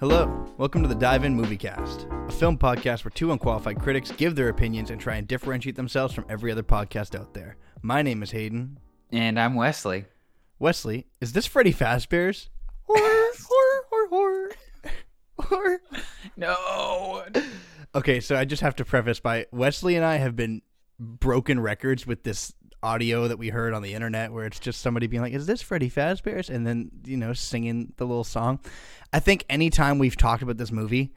Hello, welcome to the Dive In Movie Cast, a film podcast where two unqualified critics give their opinions and try and differentiate themselves from every other podcast out there. My name is Hayden. And I'm Wesley. Wesley, is this Freddy Fazbear's? Horror, horror, horror, horror. Horror. No. Okay, so I just have to preface by Wesley and I have been broken records with this audio that we heard on the internet where it's just somebody being like, "Is this Freddy Fazbear's?" and then you know singing the little song. I think anytime we've talked about this movie,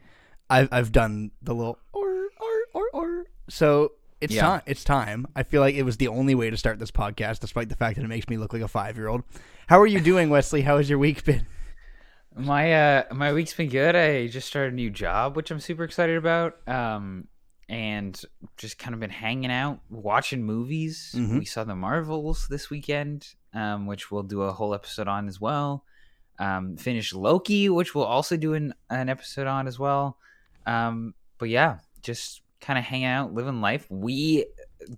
I've I've done the little or or or or. So it's Yeah. time. It's time. I feel like it was the only way to start this podcast, despite the fact that it makes me look like a five year old. How are you doing, Wesley? How has your week been? My uh my week's been good. I just started a new job, which I'm super excited about. Um and just kind of been hanging out, watching movies. Mhm. We saw the Marvels this weekend, um, which we'll do a whole episode on as well. Um, finished Loki, which we'll also do an, an episode on as well. Um, but yeah, just kind of hanging out, living life. We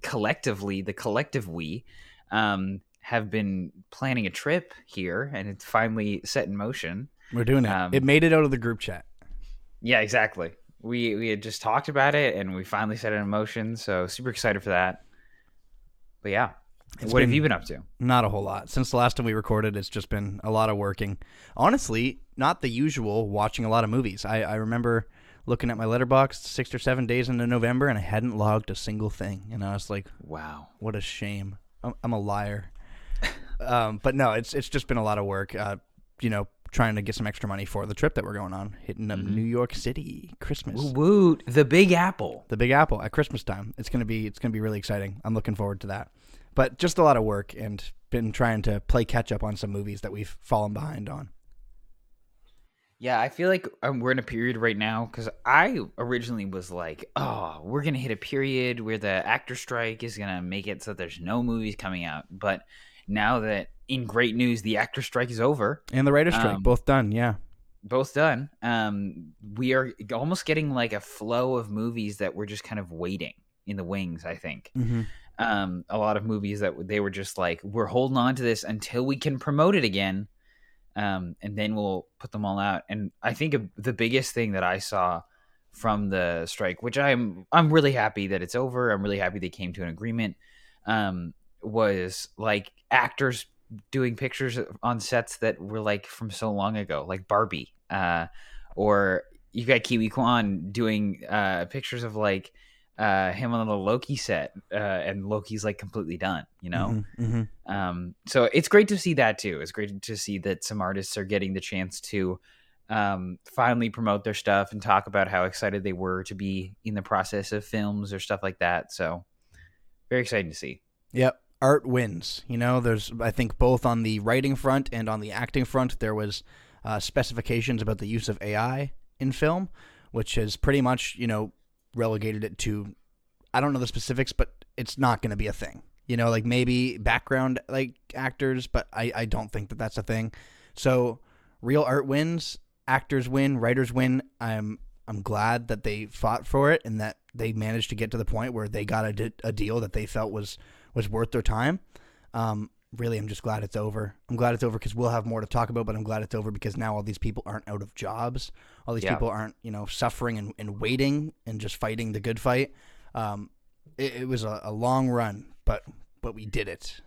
collectively, the collective we, um, have been planning a trip here, and it's finally set in motion. We're doing it. Um, it made it out of the group chat. Yeah, exactly. We we had just talked about it, and we finally set it in motion. So super excited for that. But yeah, It's what have you been up to? Not a whole lot. Since the last time we recorded, it's just been a lot of working. Honestly, not the usual watching a lot of movies. I, I remember looking at my Letterboxd six or seven days into November and I hadn't logged a single thing. And I was like, Wow. what a shame. I'm, I'm a liar. um, but no, it's it's just been a lot of work. Uh, you know, trying to get some extra money for the trip that we're going on, hitting up New York City Christmas. Woo woot, the Big Apple. the Big Apple at Christmas time. It's gonna be it's gonna be really exciting. I'm looking forward to that. But just a lot of work and been trying to play catch up on some movies that we've fallen behind on. Yeah, I feel like um, we're in a period right now because I originally was like, oh, we're going to hit a period where the actor strike is going to make it so there's no movies coming out. But now that in great news, the actor strike is over, And the writer strike, Um, both done. Yeah, both done, um, we are almost getting like a flow of movies that we're just kind of waiting in the wings, I think. mm-hmm. um, a lot of movies that they were just like, we're holding on to this until we can promote it again, um, and then we'll put them all out. And I think the biggest thing that I saw from the strike, which I'm I'm really happy that it's over. I'm really happy they came to an agreement. Um, was like actors doing pictures on sets that were like from so long ago, like Barbie, uh, or you got Ke Huy Quan doing uh, pictures of like uh, him on the Loki set, uh, and Loki's like completely done, you know. hmm Um, so it's great to see that too. It's great to see that some artists are getting the chance to um, finally promote their stuff and talk about how excited they were to be in the process of films or stuff like that. So very exciting to see. Yep. Art wins. You know, there's I think both on the writing front and on the acting front there was uh, specifications about the use of AI in film, which has pretty much you know relegated it to I don't know the specifics, but it's not going to be a thing. You know, like maybe background like actors, but I I don't think that that's a thing. So real art wins, actors win, writers win. I'm I'm glad that they fought for it and that they managed to get to the point where they got a, a deal that they felt was was worth their time. Um, really, I'm just glad it's over. I'm glad it's over because we'll have more to talk about, but I'm glad it's over because now all these people aren't out of jobs. All these Yeah. people aren't, you know, suffering and, and waiting and just fighting the good fight. Um, it, it was a, a long run, but but we did it.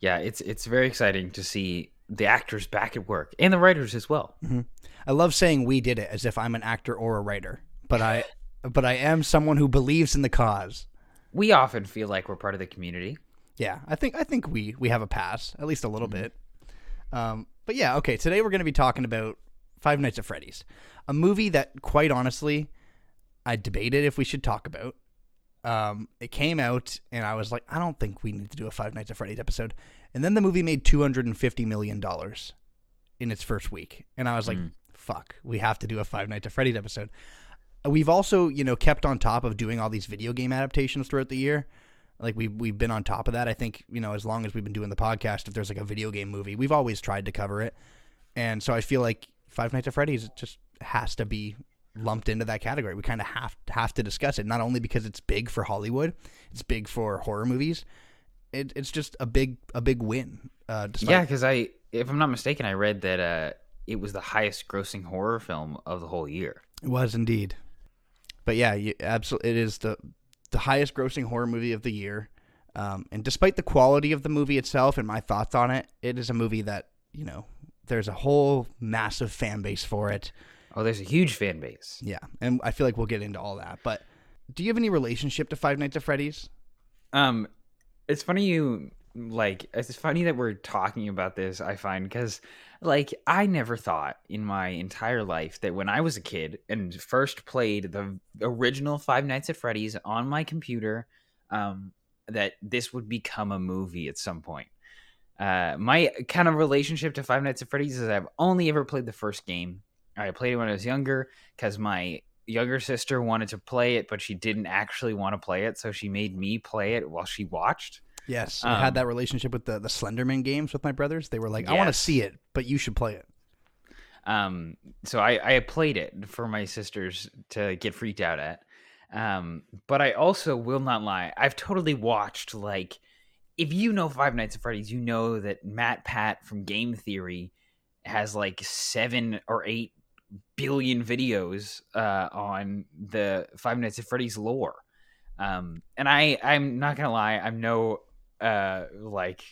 Yeah, it's it's very exciting to see the actors back at work and the writers as well. I love saying we did it as if I'm an actor or a writer, but I but I am someone who believes in the cause. We often feel like we're part of the community. Yeah, I think I think we we have a pass, at least a little bit. Um, but yeah, okay. Today we're going to be talking about Five Nights at Freddy's, a movie that, quite honestly, I debated if we should talk about. Um, it came out, and I was like, I don't think we need to do a Five Nights at Freddy's episode. And then the movie made two hundred and fifty million dollars in its first week, and I was like, fuck, we have to do a Five Nights at Freddy's episode. We've also, you know, kept on top of doing all these video game adaptations throughout the year. Like we we've been on top of that. I think you know as long as we've been doing the podcast, if there's like a video game movie, we've always tried to cover it. And so I feel like Five Nights at Freddy's just has to be lumped into that category. We kind of have have to discuss it, not only because it's big for Hollywood, it's big for horror movies. It, it's just a big a big win. Uh, despite, Yeah, because I, if I'm not mistaken, I read that uh, it was the highest grossing horror film of the whole year. It was indeed. But yeah, you, absolutely, it is the the highest grossing horror movie of the year. Um, and despite the quality of the movie itself and my thoughts on it, it is a movie that you know there's a whole massive fan base for it. Oh, there's a huge fan base. Yeah, and I feel like we'll get into all that. But do you have any relationship to Five Nights at Freddy's? Um, it's funny you like. It's funny that we're talking about this. I find because like I never thought in my entire life that when I was a kid and first played the original Five Nights at Freddy's on my computer, um, that this would become a movie at some point. Uh, my kind of relationship to Five Nights at Freddy's is I've only ever played the first game. I played it when I was younger because my younger sister wanted to play it, but she didn't actually want to play it, so she made me play it while she watched. Yes, I had Um, that relationship with the the Slenderman games with my brothers. They were like, "I want to see it, but you should play it." Um, so I, I played it for my sisters to get freaked out at. Um, but I also will not lie. I've totally watched like, if you know Five Nights at Freddy's, you know that Matt Pat from Game Theory has like seven or eight billion videos uh, on the Five Nights at Freddy's lore. Um, and I, I'm not gonna lie, I'm no uh like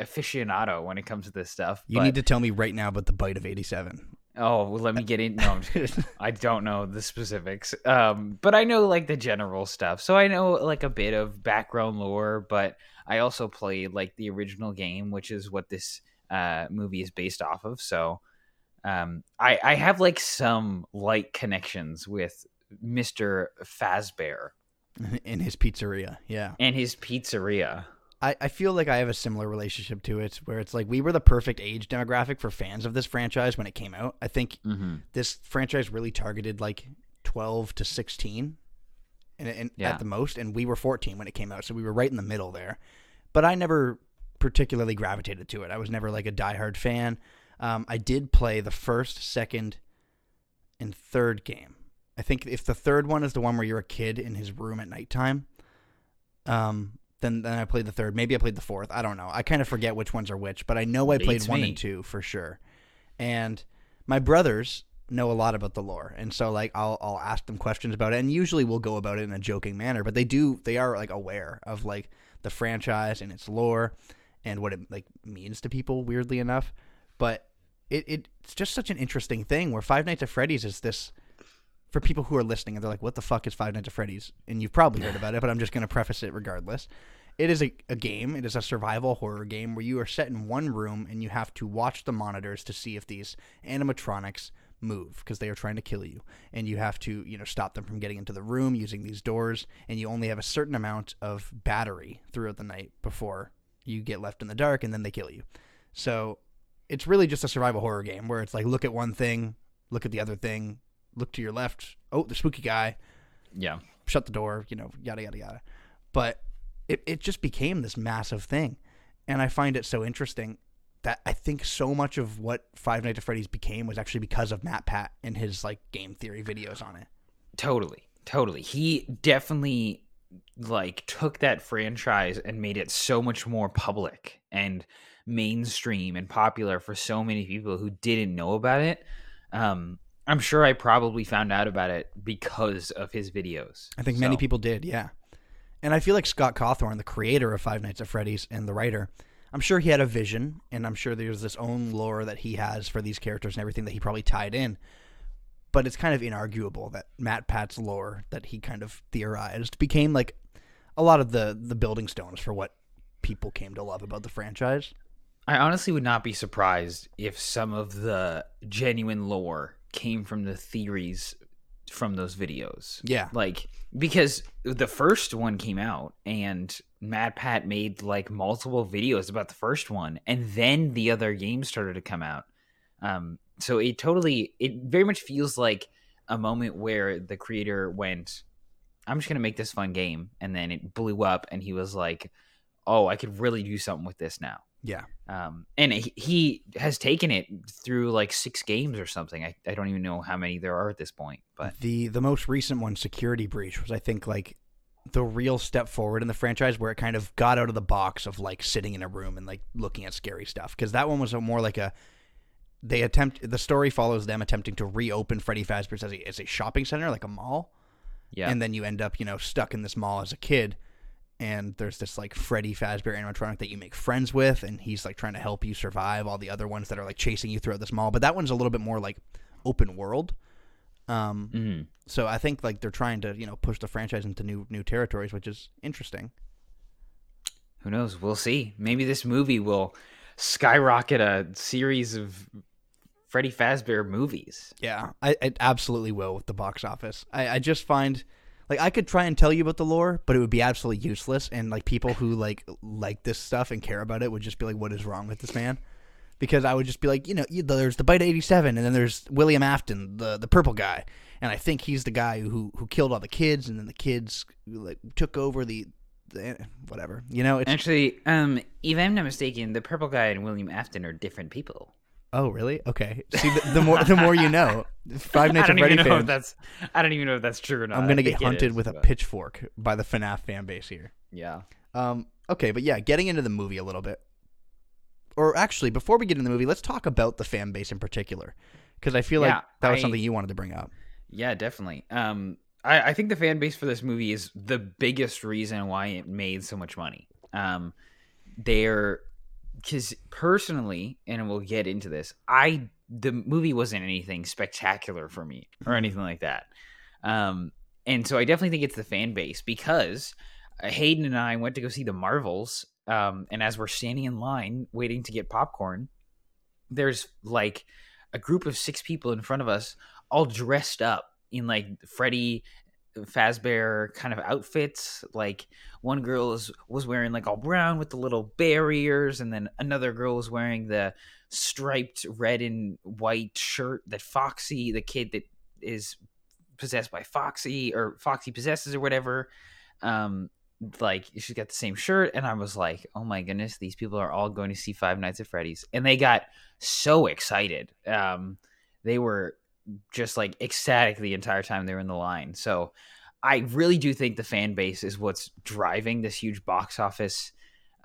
aficionado when it comes to this stuff. You but- need to tell me right now about the bite of '87. Oh, well, let me get in. No, I'm just. I don't know the specifics, um, but I know like the general stuff. So I know like a bit of background lore, but I also played like the original game, which is what this uh, movie is based off of. So um, I, I have like some light connections with Mister Fazbear in his pizzeria. Yeah. and his pizzeria. I, I feel like I have a similar relationship to it where it's like we were the perfect age demographic for fans of this franchise when it came out. I think Mm-hmm. this franchise really targeted like 12 to 16 and, and Yeah. at the most and we were 14 when it came out so we were right in the middle there but i never particularly gravitated to it i was never like a diehard fan um, i did play the first second and third game i think if the third one is the one where you're a kid in his room at nighttime um, then, then i played the third. Maybe i played the fourth. I don't know. I kind of forget which ones are which but i know i played Beats one me. and two for sure. And my brothers know a lot about the lore and so like I'll I'll ask them questions about it and usually we'll go about it in a joking manner but they do they are like aware of like the franchise and its lore and what it like means to people weirdly enough. But it, it it's just such an interesting thing where Five Nights at Freddy's is this for people who are listening and they're like what the fuck is Five Nights at Freddy's? And you've probably heard about it but I'm just going to preface it regardless. It is a, a game. It is a survival horror game where you are set in one room and you have to watch the monitors to see if these animatronics move because they are trying to kill you. And you have to you know stop them from getting into the room using these doors and you only have a certain amount of battery throughout the night before you get left in the dark and then they kill you. So it's really just a survival horror game where it's like look at one thing look at the other thing look to your left oh the spooky guy Yeah. shut the door, you know, yada yada yada. But it it just became this massive thing, and I find it so interesting that I think so much of what Five Nights at Freddy's became was actually because of Matt Pat and his like game theory videos on it. Totally, totally. He definitely like took that franchise and made it so much more public and mainstream and popular for so many people who didn't know about it. Um, I'm sure I probably found out about it because of his videos. I think many people did, yeah. And I feel like Scott Cawthon, the creator of Five Nights at Freddy's and the writer, I'm sure he had a vision, and I'm sure there's this own lore that he has for these characters and everything that he probably tied in. But it's kind of inarguable that Matt Pat's lore that he kind of theorized became like a lot of the the building stones for what people came to love about the franchise. I honestly would not be surprised if some of the genuine lore came from the theories from those videos. Yeah. Like because the first one came out and Matt Pat made like multiple videos about the first one and then the other games started to come out. Um so it totally it very much feels like a moment where the creator went I'm just going to make this fun game and then it blew up and he was like oh I could really do something with this now Yeah. um, and he, he has taken it through like six games or something. I, I don't even know how many there are at this point, but The the most recent one, Security Breach, was I think like the real step forward in the franchise where it kind of got out of the box of like sitting in a room and like looking at scary stuff because that one was a more like a they attempt the story follows them attempting to reopen Freddy Fazbear's as a, as a shopping center, like a mall. Yeah. And then you end up, you know, stuck in this mall as a kid. And there's this like Freddy Fazbear animatronic that you make friends with, and he's like trying to help you survive all the other ones that are like chasing you throughout this mall. But that one's a little bit more like open world. Um, Mhm. so I think like they're trying to you know push the franchise into new new territories, which is interesting. Who knows? We'll see. Maybe this movie will skyrocket a series of Freddy Fazbear movies. Yeah, I, I absolutely will with the box office. I, I just find like I could try and tell you about the lore, but it would be absolutely useless. And like people who like like this stuff and care about it would just be like, "What is wrong with this man?" Because I would just be like, you know, there's the Bite eighty seven, and then there's William Afton, the the purple guy, and I think he's the guy who who killed all the kids, and then the kids like took over the, the whatever. You know, Actually, um, if I'm not mistaken, the purple guy and William Afton are different people. Oh really? Okay. See, the, the more the more you know. Five Nights at Freddy know if fans. that's. I don't even know if that's true or not. I'm gonna get hunted is, with a pitchfork by the FNAF fan base here. Yeah. Um, okay, but yeah, getting into the movie a little bit. Or actually, before we get into the movie, let's talk about the fan base in particular, because I feel like that was I- something you wanted to bring up. Yeah, definitely. Um, I, I think the fan base for this movie is the biggest reason why it made so much money. Um, they're because personally, and we'll get into this. I the movie wasn't anything spectacular for me or anything like that. Um, and so I definitely think it's the fan base because Hayden and I went to go see the Marvels. Um, and as we're standing in line waiting to get popcorn, there's like a group of six people in front of us all dressed up in like Freddy Fazbear kind of outfits. Like one girl was, was wearing like all brown with the little barriers, and then another girl was wearing the striped red and white shirt that Foxy, the kid that is possessed by Foxy or Foxy possesses or whatever. Um, like she's got the same shirt, and I was like, oh my goodness, these people are all going to see Five Nights at Freddy's, and they got so excited. Um, they were just like ecstatic the entire time they were in the line. So I really do think the fan base is what's driving this huge box office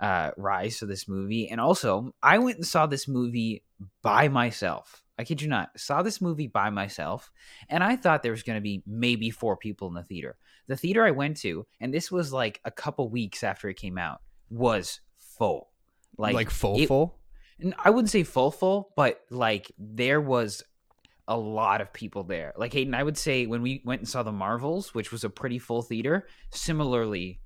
uh, rise for this movie. And also, I went and saw this movie by myself. I kid you not, saw this movie by myself, and I thought there was going to be maybe four people in the theater. The theater I went to, and this was like a couple weeks after it came out, was full. Like, Like, full it- full. I wouldn't say full full, but like there was a lot of people there. Like Hayden, I would say when we went and saw the Marvels, which was a pretty full theater, similarly,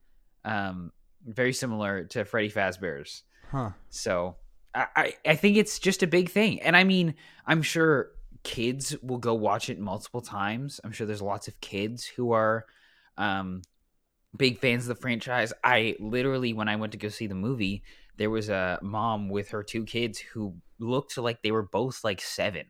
um, very similar to Freddy Fazbear's. Huh. So I, I, I think it's just a big thing. And I mean, I'm sure kids will go watch it multiple times. I'm sure there's lots of kids who are um, big fans of the franchise. I literally, when I went to go see the movie, there was a mom with her two kids who looked like they were both like seven.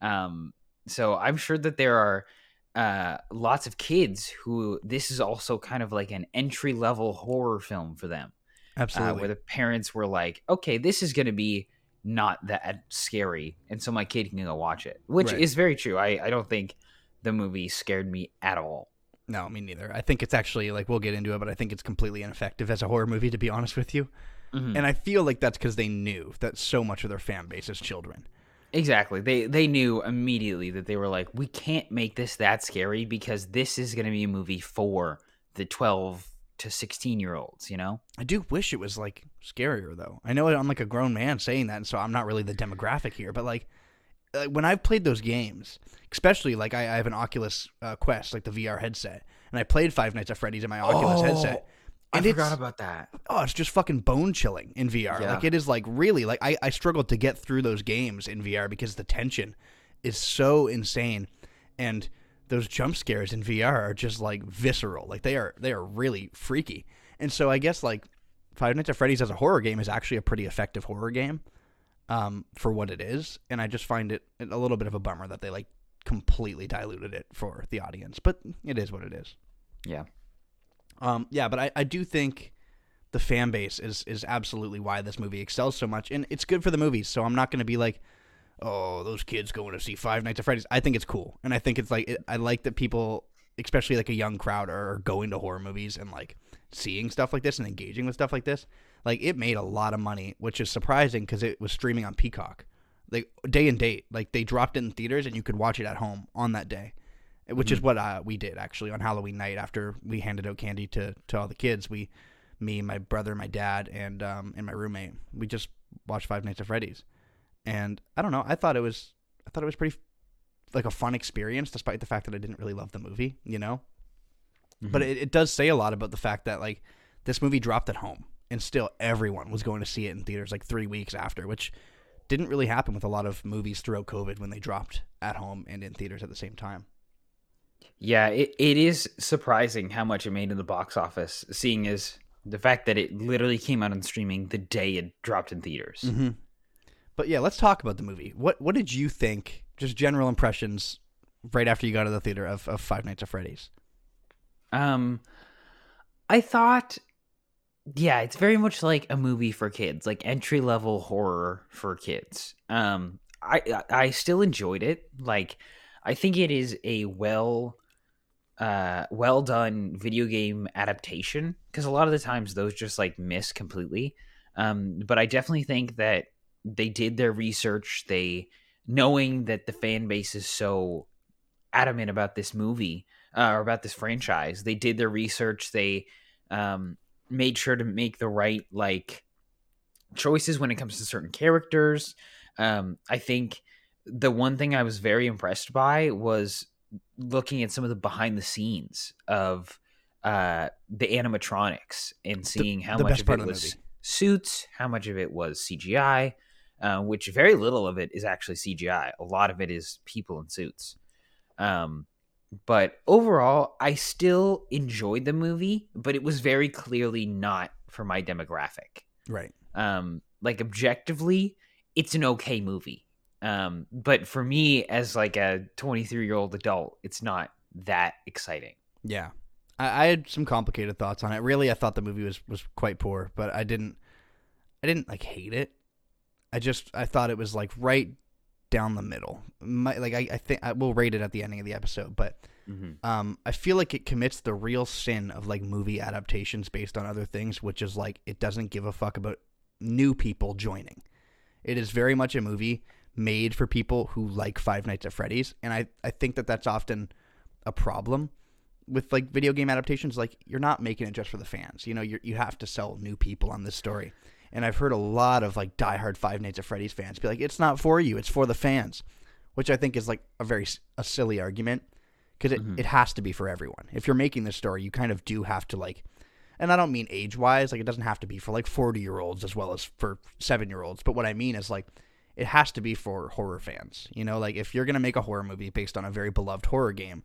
Um, so I'm sure that there are uh, lots of kids who this is also kind of like an entry level horror film for them uh, Absolutely. where the parents were like, okay, this is going to be not that scary. And so my kid can go watch it, which Right. is very true. I, I don't think the movie scared me at all. no, me neither. I think it's actually like we'll get into it, but I think it's completely ineffective as a horror movie, to be honest with you. Mhm. And I feel like that's because they knew that so much of their fan base is children. Exactly. They they knew immediately that they were like, we can't make this that scary because this is going to be a movie for the 12 to 16 year olds, you know? I do wish it was like scarier though. I know I'm like a grown man saying that, and so I'm not really the demographic here. But like, when I've played those games, especially like I, I have an Oculus uh, Quest, like the VR headset, and I played Five Nights at Freddy's in my Oculus headset. I And forgot it's- about that. Oh, it's just fucking bone chilling in VR. Yeah. Like it is like really like I, I struggled to get through those games in VR because the tension is so insane and those jump scares in VR are just like visceral. Like they are they are really freaky. And so I guess like Five Nights at Freddy's as a horror game is actually a pretty effective horror game um, for what it is. And I just find it a little bit of a bummer that they like completely diluted it for the audience. But it is what it is. Yeah. Um, yeah, but I, I do think the fan base is is absolutely why this movie excels so much, and it's good for the movies. So I'm not going to be like, oh, those kids going to see Five Nights at Freddy's. I think it's cool, and I think it's like it, I like that people, especially like a young crowd, are, going to horror movies and like seeing stuff like this and engaging with stuff like this. Like it made a lot of money, which is surprising because it was streaming on Peacock. like day and date. Like they dropped it in theaters and you could watch it at home on that day, which is what uh, we did actually on Halloween night after we handed out candy to to all the kids. We, me, my brother, my dad, and um and my roommate, we just watched Five Nights at Freddy's, and I don't know. I thought it was I thought it was pretty like a fun experience, despite the fact that I didn't really love the movie. You know, but it, it does say a lot about the fact that like this movie dropped at home and still everyone was going to see it in theaters like three weeks after, which didn't really happen with a lot of movies throughout COVID when they dropped at home and in theaters at the same time. Yeah, it, it is surprising how much it made in the box office, seeing as the fact that it literally came out on streaming the day it dropped in theaters. Mm-hmm. But yeah, let's talk about the movie. What what did you think? Just general impressions right after you got to the theater of, of Five Nights at Freddy's. Um, I thought, yeah, it's very much like a movie for kids, like entry level horror for kids. Um, I I I still enjoyed it. Like, I think it is a well, uh, well done video game adaptation because a lot of the times those just like miss completely. Um, but I definitely think that they did their research. They knowing that the fan base is so adamant about this movie uh, or about this franchise. They did their research. They um, made sure to make the right like choices when it comes to certain characters. Um, I think the one thing I was very impressed by was looking at some of the behind the scenes of uh, the animatronics and seeing how the much of it of was suits, how much of it was CGI, uh, which very little of it is actually CGI. A lot of it is people in suits. Um, but overall, I still enjoyed the movie, but it was very clearly not for my demographic. Right. Um, like objectively, it's an okay movie. Um, but for me, as like a 23 year old adult, it's not that exciting. Yeah. I, I had some complicated thoughts on it. Really, I thought the movie was, was quite poor, but I didn't I didn't like hate it. I just I thought it was like right down the middle. My, like I, I think I will rate it at the ending of the episode, but um, I feel like it commits the real sin of like movie adaptations based on other things, which is like it doesn't give a fuck about new people joining. It is very much a movie made for people who like Five Nights at Freddy's, and I, I think that that's often a problem with like video game adaptations. Like you're not making it just for the fans. You know, you you have to sell new people on this story. And I've heard a lot of like diehard Five Nights at Freddy's fans be like, "It's not for you; it's for the fans," which I think is like a very a silly argument because it, mm-hmm. it has to be for everyone. If you're making this story, you kind of do have to like, and I don't mean age wise, like it doesn't have to be for like 40 year olds as well as for seven year olds. But what I mean is like, it has to be for horror fans. You know, like if you're gonna make a horror movie based on a very beloved horror game,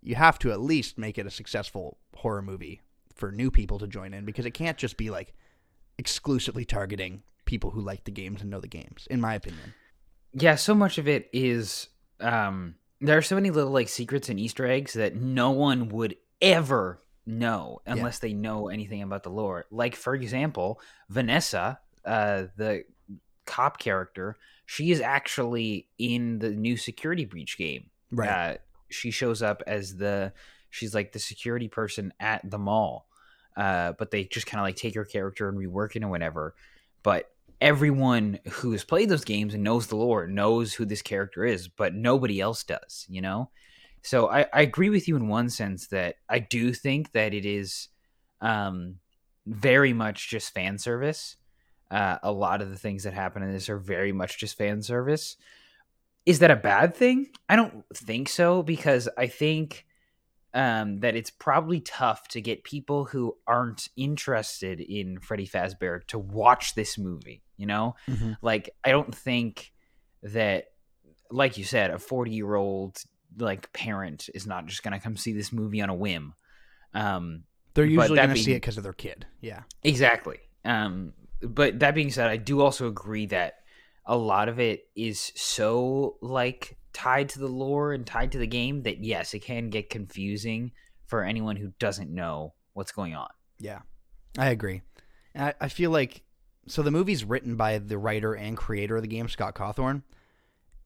you have to at least make it a successful horror movie for new people to join in because it can't just be like exclusively targeting people who like the games and know the games. In my opinion. Yeah, so much of it is um there are so many little like secrets and Easter eggs that no one would ever know unless they know anything about the lore. Like for example, Vanessa, uh the cop character, she is actually in the new security breach game. Right. Uh, she shows up as the she's like the security person at the mall. Uh, but they just kind of like take her character and rework it and whatever. But everyone who has played those games and knows the lore knows who this character is, but nobody else does, you know? So I, I agree with you in one sense that I do think that it is um, very much just fan service. Uh, a lot of the things that happen in this are very much just fan service. Is that a bad thing? I don't think so because I think um, that it's probably tough to get people who aren't interested in Freddy Fazbear to watch this movie. You know, Mhm. like I don't think that, like you said, a forty-year-old like parent is not just gonna come see this movie on a whim. Um, They're usually going to see it because of their kid. Yeah. Exactly. Um, but that being said, I do also agree that a lot of it is so like tied to the lore and tied to the game that yes, it can get confusing for anyone who doesn't know what's going on. Yeah, I agree. I, I feel like so the movie's written by the writer and creator of the game, Scott Cawthon.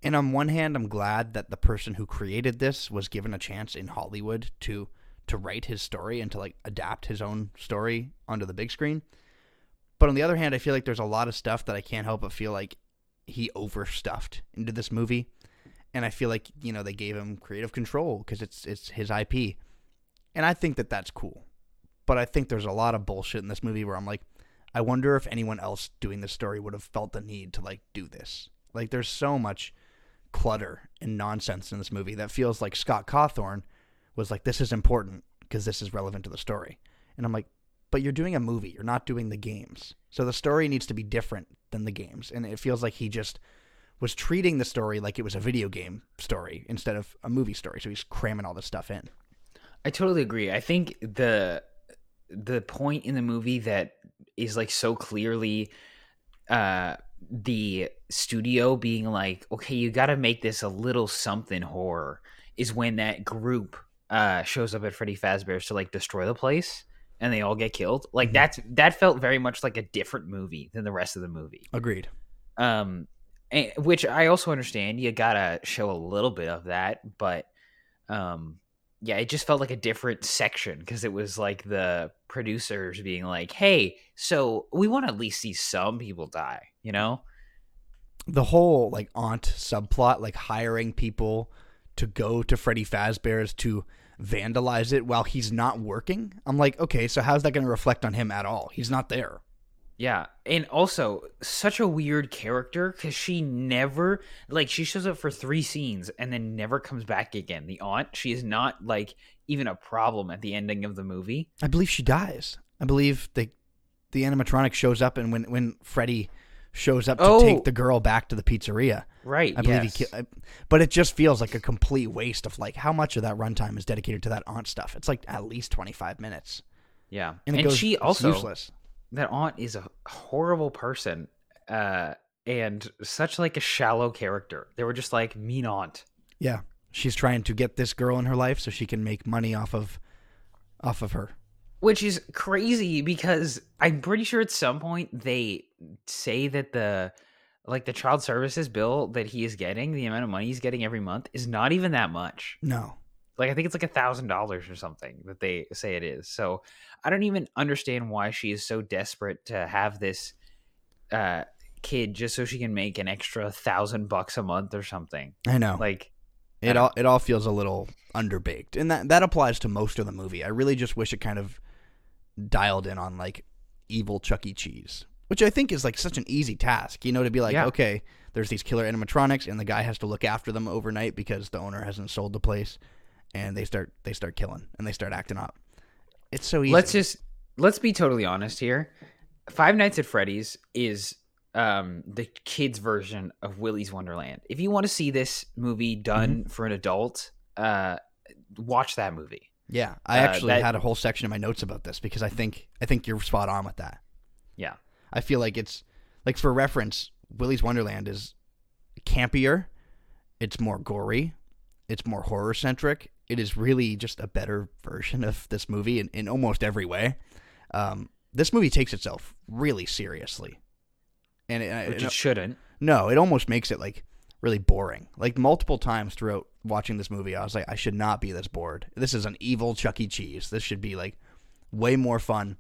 And on one hand, I'm glad that the person who created this was given a chance in Hollywood to to write his story and to like adapt his own story onto the big screen. But on the other hand, I feel like there's a lot of stuff that I can't help but feel like he overstuffed into this movie, and I feel like you know they gave him creative control because it's it's his IP, and I think that that's cool. But I think there's a lot of bullshit in this movie where I'm like, I wonder if anyone else doing this story would have felt the need to like do this. Like there's so much clutter and nonsense in this movie that feels like Scott Cawthon was like, this is important because this is relevant to the story. And I'm like, but you're doing a movie, you're not doing the games. So the story needs to be different than the games. And it feels like he just was treating the story like it was a video game story instead of a movie story. So he's cramming all this stuff in. I totally agree. I think the the point in the movie that is like so clearly uh the studio being like, okay, you got to make this a little something horror is when that group uh shows up at Freddy Fazbear's to like destroy the place and they all get killed. Like Mhm. that's that felt very much like a different movie than the rest of the movie. Agreed. Um and, which I also understand you got to show a little bit of that, but um yeah, it just felt like a different section because it was like the producers being like, "Hey, so we want to at least see some people die," you know? the whole like aunt subplot, like hiring people to go to Freddy Fazbear's to vandalize it while he's not working. I'm like, okay, so how's that going to reflect on him at all? He's not there. Yeah, and also such a weird character because she never like she shows up for three scenes and then never comes back again. The aunt, she is not like even a problem at the ending of the movie. I believe she dies. I believe the the animatronic shows up, and when when Freddy shows up to Oh. take the girl back to the pizzeria, Right? I believe yes. he. Ki- but it just feels like a complete waste of like how much of that runtime is dedicated to that aunt stuff. It's like at least 25 minutes, yeah, and and, goes. she also useless. that aunt is a horrible person, uh, and such like a shallow character. They were just like mean aunt. Yeah, she's trying to get this girl in her life so she can make money off of off of her. Which is crazy because I'm pretty sure at some point they say that the like the child services bill that he is getting, the amount of money he's getting every month, is not even that much. No, Like I think it's like a thousand dollars or something that they say it is. So I don't even understand why she is so desperate to have this uh kid just so she can make an extra thousand bucks a month or something. I know. Like It all it all feels a little underbaked, and that that applies to most of the movie. I really just wish it kind of dialed in on like evil Chuck E. Cheese, which I think is like such an easy task. You know, to be like, Yeah. okay, there's these killer animatronics, and the guy has to look after them overnight because the owner hasn't sold the place, and they start they start killing and they start acting up. It's so easy. let's just let's be totally honest here. Five Nights at Freddy's is um the kids version of Willy's Wonderland. If you want to see this movie done Mm-hmm. for an adult, uh watch that movie. Yeah, I uh, actually that- had a whole section in my notes about this because I think I think you're spot on with that. Yeah. I feel like it's like for reference, Willy's Wonderland is campier, it's more gory, it's more horror centric. It is really just a better version of this movie in, in almost every way. Um, this movie takes itself really seriously, and it, it- it shouldn't. no, it almost makes it like really boring. Like multiple times throughout watching this movie, I was like, I should not be this bored. This is an evil Chuck E. Cheese. This should be like way more fun.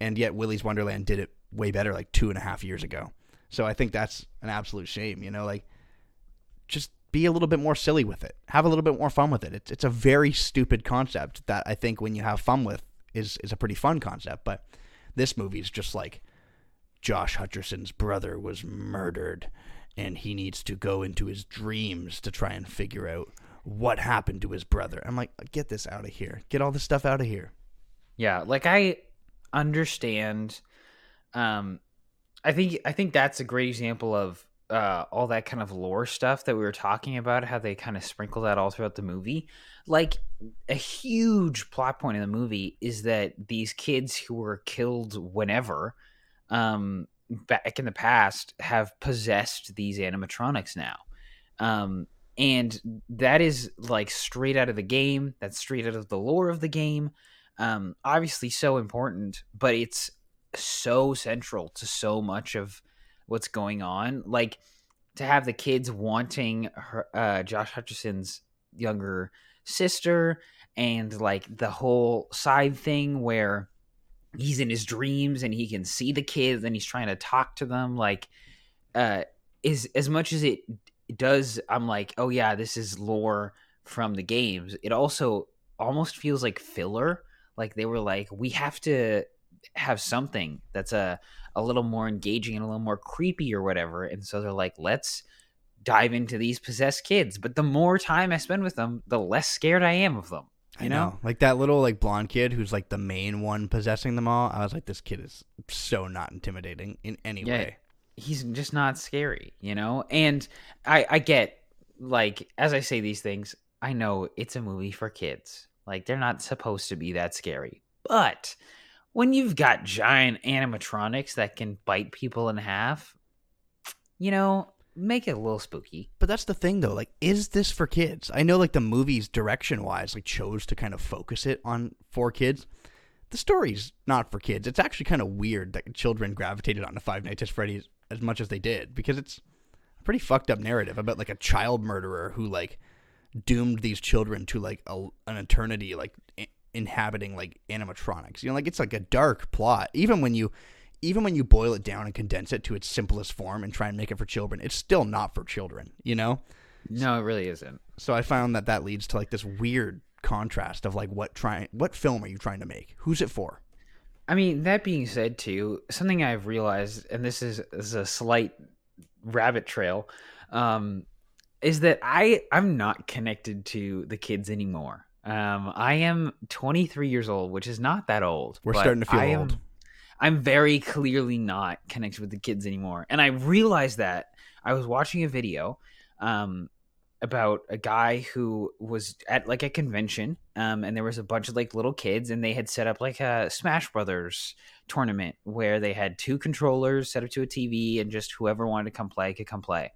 And yet, Willy's Wonderland did it way better like two and a half years ago. So I think that's an absolute shame. You know, like just be a little bit more silly with it. Have a little bit more fun with it. It's it's a very stupid concept that I think when you have fun with is is a pretty fun concept. But this movie is just like Josh Hutcherson's brother was murdered and he needs to go into his dreams to try and figure out what happened to his brother. I'm like, get this out of here. Get all this stuff out of here. Yeah, like I understand um I think I think that's a great example of uh all that kind of lore stuff that we were talking about how they kind of sprinkle that all throughout the movie. Like a huge plot point in the movie is that these kids who were killed whenever um back in the past have possessed these animatronics now. Um and that is like straight out of the game, that's straight out of the lore of the game um, obviously so important, but it's so central to so much of what's going on. Like to have the kids wanting her, uh, Josh Hutcherson's younger sister, and like the whole side thing where he's in his dreams and he can see the kids and he's trying to talk to them. Like, uh, is as much as it does i'm like oh yeah this is lore from the games. It also almost feels like filler. Like they were like we have to have something that's a a little more engaging and a little more creepy or whatever. And so they're like let's dive into these possessed kids. But the more time i spend with them the less scared i am of them you I know? know, like that little like blonde kid who's like the main one possessing them all. I was like, this kid is so not intimidating in any Yeah. way. he's just not scary, you know? And I I get like as I say these things, I know it's a movie for kids. Like they're not supposed to be that scary. But when you've got giant animatronics that can bite people in half, you know, make it a little spooky. But that's the thing though, like, is this for kids? I know like the movies direction wise, like chose to kind of focus it on for kids. The story's not for kids. It's actually kind of weird that children gravitated onto Five Nights at Freddy's as much as they did because it's a pretty fucked up narrative about like a child murderer who like doomed these children to like a, an eternity like i- inhabiting like animatronics. You know, like it's like a dark plot. Even when you even when you boil it down and condense it to its simplest form and try and make it for children, it's still not for children, you know? No, it really isn't. So I found that that leads to like this weird contrast of like what trying what film are you trying to make? Who's it for? I mean, that being said, too, something I've realized, and this is, is a slight rabbit trail, um, is that I I'm not connected to the kids anymore. Um, I am 23 years old, which is not that old. We're but starting to feel I am- old. I'm very clearly not connected with the kids anymore, and I realized that I was watching a video um, about a guy who was at like a convention, um, and there was a bunch of like little kids, and they had set up like a Smash Brothers tournament where they had two controllers set up to a TV, and just whoever wanted to come play could come play.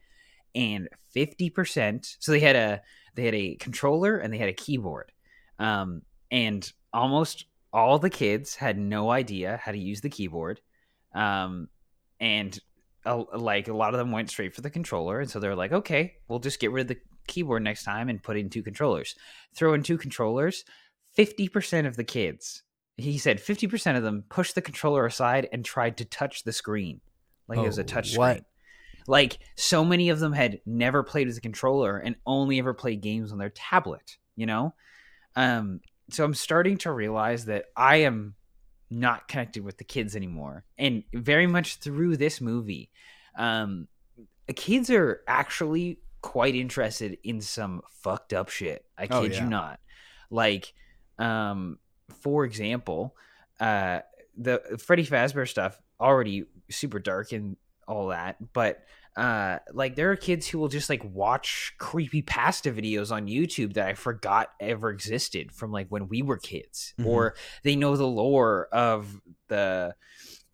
And fifty percent, so they had a they had a controller and they had a keyboard, um, and almost all the kids had no idea how to use the keyboard, um, and uh, like a lot of them went straight for the controller, and so they're like, okay, we'll just get rid of the keyboard next time and put in two controllers. Throw in two controllers. Fifty percent of the kids, he said, fifty percent of them pushed the controller aside and tried to touch the screen, like it was a Oh, touch what? screen. Like so many of them had never played with a controller and only ever played games on their tablet. You know, um, so I'm starting to realize that I am not connected with the kids anymore, and very much through this movie, um, kids are actually quite interested in some fucked up shit. I kid Oh, you not. Like, um, for example, uh, the Freddy Fazbear stuff already super dark and all that, but uh like there are kids who will just like watch creepy pasta videos on YouTube that I forgot ever existed from like when we were kids Mhm. or they know the lore of the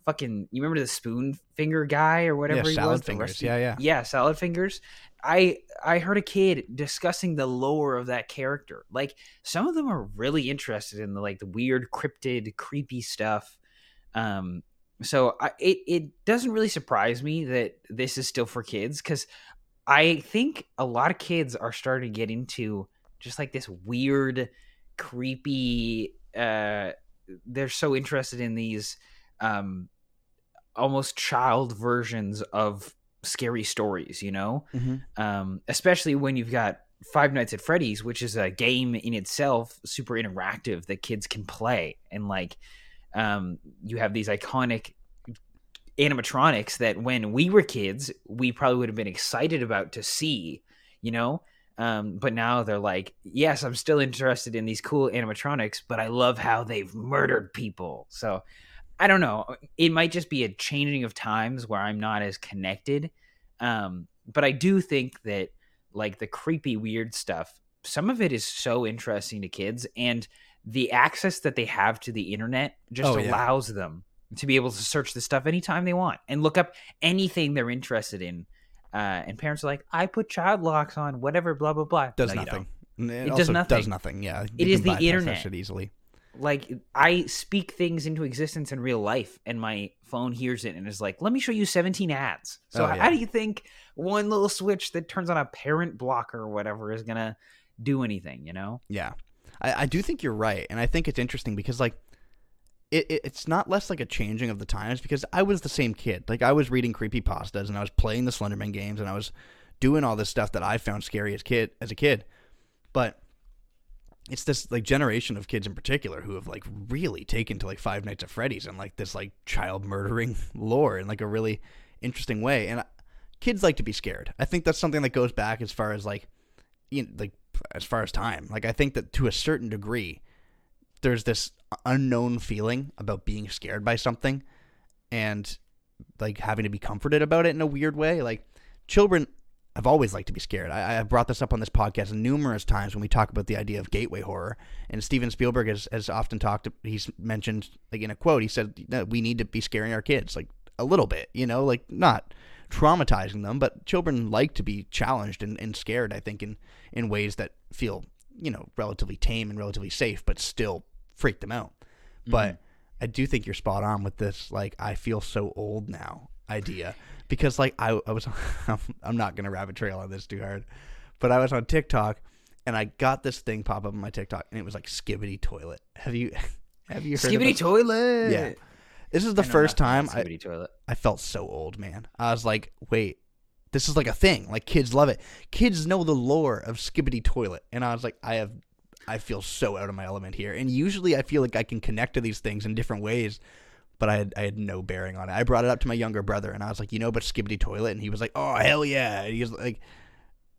fucking you remember the spoon finger guy or whatever yeah, he salad was fingers. Yeah, yeah. yeah salad fingers i i heard a kid discussing the lore of that character like some of them are really interested in the like the weird cryptid creepy stuff um so I, it it doesn't really surprise me that this is still for kids because i think a lot of kids are starting to get into just like this weird creepy uh they're so interested in these um almost child versions of scary stories you know Mhm. um, especially when you've got Five Nights at Freddy's, which is a game in itself, super interactive that kids can play, and like um, you have these iconic animatronics that when we were kids, we probably would have been excited about to see, you know. Um, but now they're like, yes, I'm still interested in these cool animatronics, but I love how they've murdered people. So I don't know. It might just be a changing of times where I'm not as connected. Um, but I do think that like the creepy weird stuff, some of it is so interesting to kids and the access that they have to the internet just Oh, yeah. allows them to be able to search this stuff anytime they want and look up anything they're interested in. Uh, and parents are like, I put child locks on, whatever, blah blah blah. Does No, nothing. It, It also does nothing. Does nothing. Yeah. It is the internet. shit easily. like I speak things into existence in real life, and my phone hears it and is like, "Let me show you 17 ads." So Oh, how do you think one little switch that turns on a parent blocker or whatever is gonna do anything? You know? Yeah, I, I do think you're right, and I think it's interesting because like it, it, it's not less like a changing of the times because I was the same kid. Like I was reading creepy pastas and I was playing the Slenderman games and I was doing all this stuff that I found scary as kid as a kid. But it's this like generation of kids in particular who have like really taken to like Five Nights at Freddy's and like this like child murdering lore in like a really interesting way. And kids like to be scared. I think that's something that goes back as far as like you know, like as far as time. Like I think that to a certain degree there's this unknown feeling about being scared by something and like having to be comforted about it in a weird way. Like children I've always liked to be scared. I, I brought this up on this podcast numerous times when we talk about the idea of gateway horror. And Steven Spielberg has, has often talked. He's mentioned like in a quote. He said we need to be scaring our kids like a little bit. You know, like not traumatizing them, but children like to be challenged and, and scared. I think in in ways that feel you know relatively tame and relatively safe, but still freak them out. Mm-hmm. But I do think you're spot on with this. Like I feel so old now idea because like I, I was I'm not gonna rabbit trail on this too hard, but I was on TikTok and I got this thing pop up on my TikTok and it was like Skibidi Toilet. Have you have you heard Skibidi Toilet? Yeah. This is the first time I, toilet. I felt so old, man. I was like, wait, this is like a thing. Like kids love it. Kids know the lore of Skibidi Toilet, and I was like, I have, I feel so out of my element here. And usually, I feel like I can connect to these things in different ways but I had, I had no bearing on it. I brought it up to my younger brother, and I was like, you know, but Skibidi Toilet, and he was like, oh hell yeah. And he was like,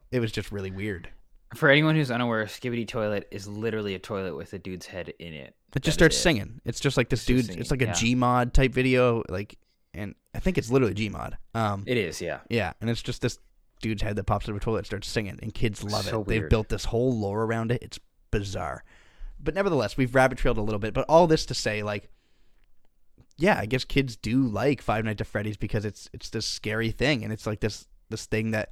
it was just really weird. For anyone who's unaware, Skibidi Toilet is literally a toilet with a dude's head in it. It just starts it. singing. It's just like this it's dude. It's like a yeah. Gmod type video, like, and I think it's literally Gmod. Um, it is, yeah, yeah, and it's just this dude's head that pops out of a toilet, starts singing, and kids love so it. Weird. They've built this whole lore around it. It's bizarre, but nevertheless, we've rabbit trailed a little bit. But all this to say, like, yeah, I guess kids do like Five Nights at Freddy's because it's it's this scary thing, and it's like this this thing that